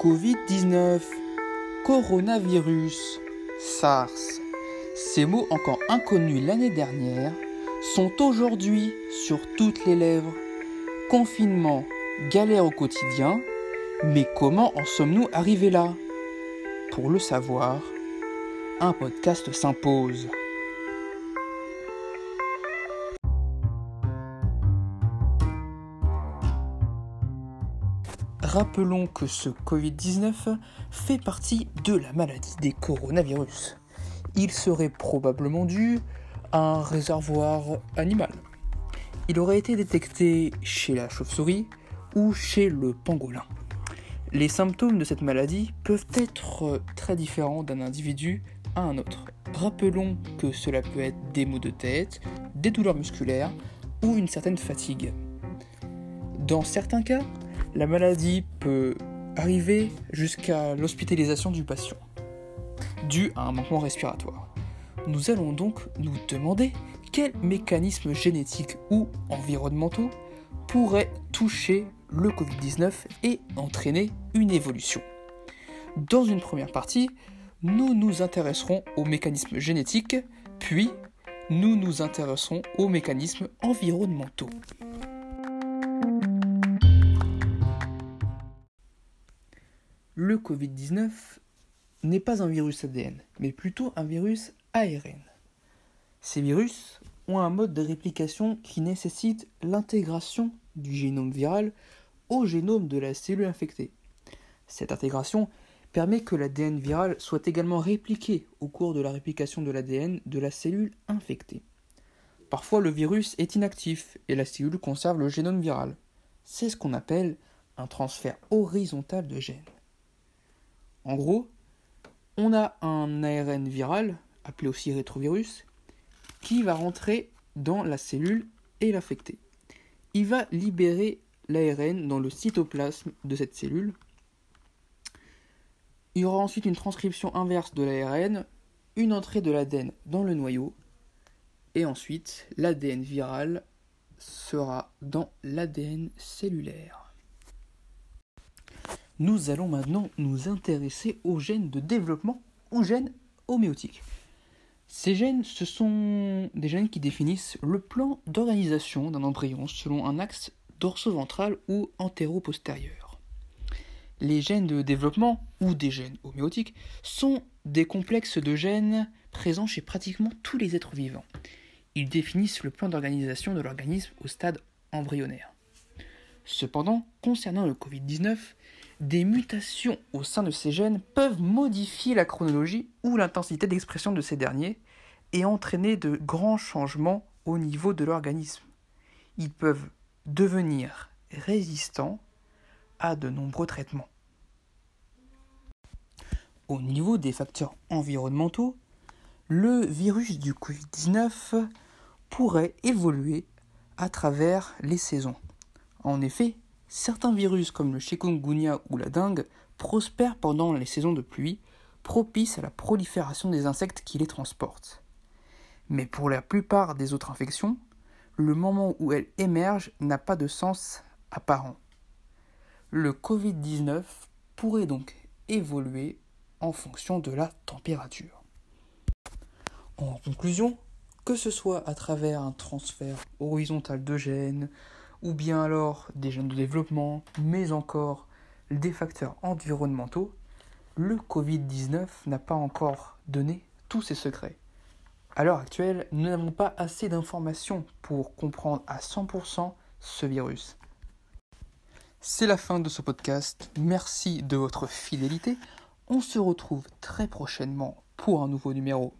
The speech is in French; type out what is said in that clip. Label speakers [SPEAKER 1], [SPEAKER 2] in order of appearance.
[SPEAKER 1] Covid-19, coronavirus, SARS. Ces mots encore inconnus l'année dernière sont aujourd'hui sur toutes les lèvres. Confinement, galère au quotidien, mais comment en sommes-nous arrivés là? Pour le savoir, un podcast s'impose. Rappelons que ce Covid-19 fait partie de la maladie des coronavirus. Il serait probablement dû à un réservoir animal. Il aurait été détecté chez la chauve-souris ou chez le pangolin. Les symptômes de cette maladie peuvent être très différents d'un individu à un autre. Rappelons que cela peut être des maux de tête, des douleurs musculaires ou une certaine fatigue. Dans certains cas, la maladie peut arriver jusqu'à l'hospitalisation du patient, dû à un manquement respiratoire. Nous allons donc nous demander quels mécanismes génétiques ou environnementaux pourraient toucher le Covid-19 et entraîner une évolution. Dans une première partie, nous nous intéresserons aux mécanismes génétiques, puis nous nous intéresserons aux mécanismes environnementaux. Le Covid-19 n'est pas un virus ADN, mais plutôt un virus ARN. Ces virus ont un mode de réplication qui nécessite l'intégration du génome viral au génome de la cellule infectée. Cette intégration permet que l'ADN viral soit également répliqué au cours de la réplication de l'ADN de la cellule infectée. Parfois le virus est inactif et la cellule conserve le génome viral. C'est ce qu'on appelle un transfert horizontal de gènes. En gros, on a un ARN viral, appelé aussi rétrovirus, qui va rentrer dans la cellule et l'affecter. Il va libérer l'ARN dans le cytoplasme de cette cellule. Il y aura ensuite une transcription inverse de l'ARN, une entrée de l'ADN dans le noyau, et ensuite l'ADN viral sera dans l'ADN cellulaire. Nous allons maintenant nous intéresser aux gènes de développement ou gènes homéotiques. Ces gènes, ce sont des gènes qui définissent le plan d'organisation d'un embryon selon un axe dorso-ventral ou antéro-postérieur. Les gènes de développement ou des gènes homéotiques sont des complexes de gènes présents chez pratiquement tous les êtres vivants. Ils définissent le plan d'organisation de l'organisme au stade embryonnaire. Cependant, concernant le Covid-19, des mutations au sein de ces gènes peuvent modifier la chronologie ou l'intensité d'expression de ces derniers et entraîner de grands changements au niveau de l'organisme. Ils peuvent devenir résistants à de nombreux traitements. Au niveau des facteurs environnementaux, le virus du Covid-19 pourrait évoluer à travers les saisons. En effet, Certains virus comme le chikungunya ou la dengue prospèrent pendant les saisons de pluie, propices à la prolifération des insectes qui les transportent. Mais pour la plupart des autres infections, le moment où elles émergent n'a pas de sens apparent. Le Covid-19 pourrait donc évoluer en fonction de la température. En conclusion, que ce soit à travers un transfert horizontal de gènes, ou bien alors des gènes de développement, mais encore des facteurs environnementaux, le Covid-19 n'a pas encore donné tous ses secrets. À l'heure actuelle, nous n'avons pas assez d'informations pour comprendre à 100% ce virus. C'est la fin de ce podcast. Merci de votre fidélité. On se retrouve très prochainement pour un nouveau numéro.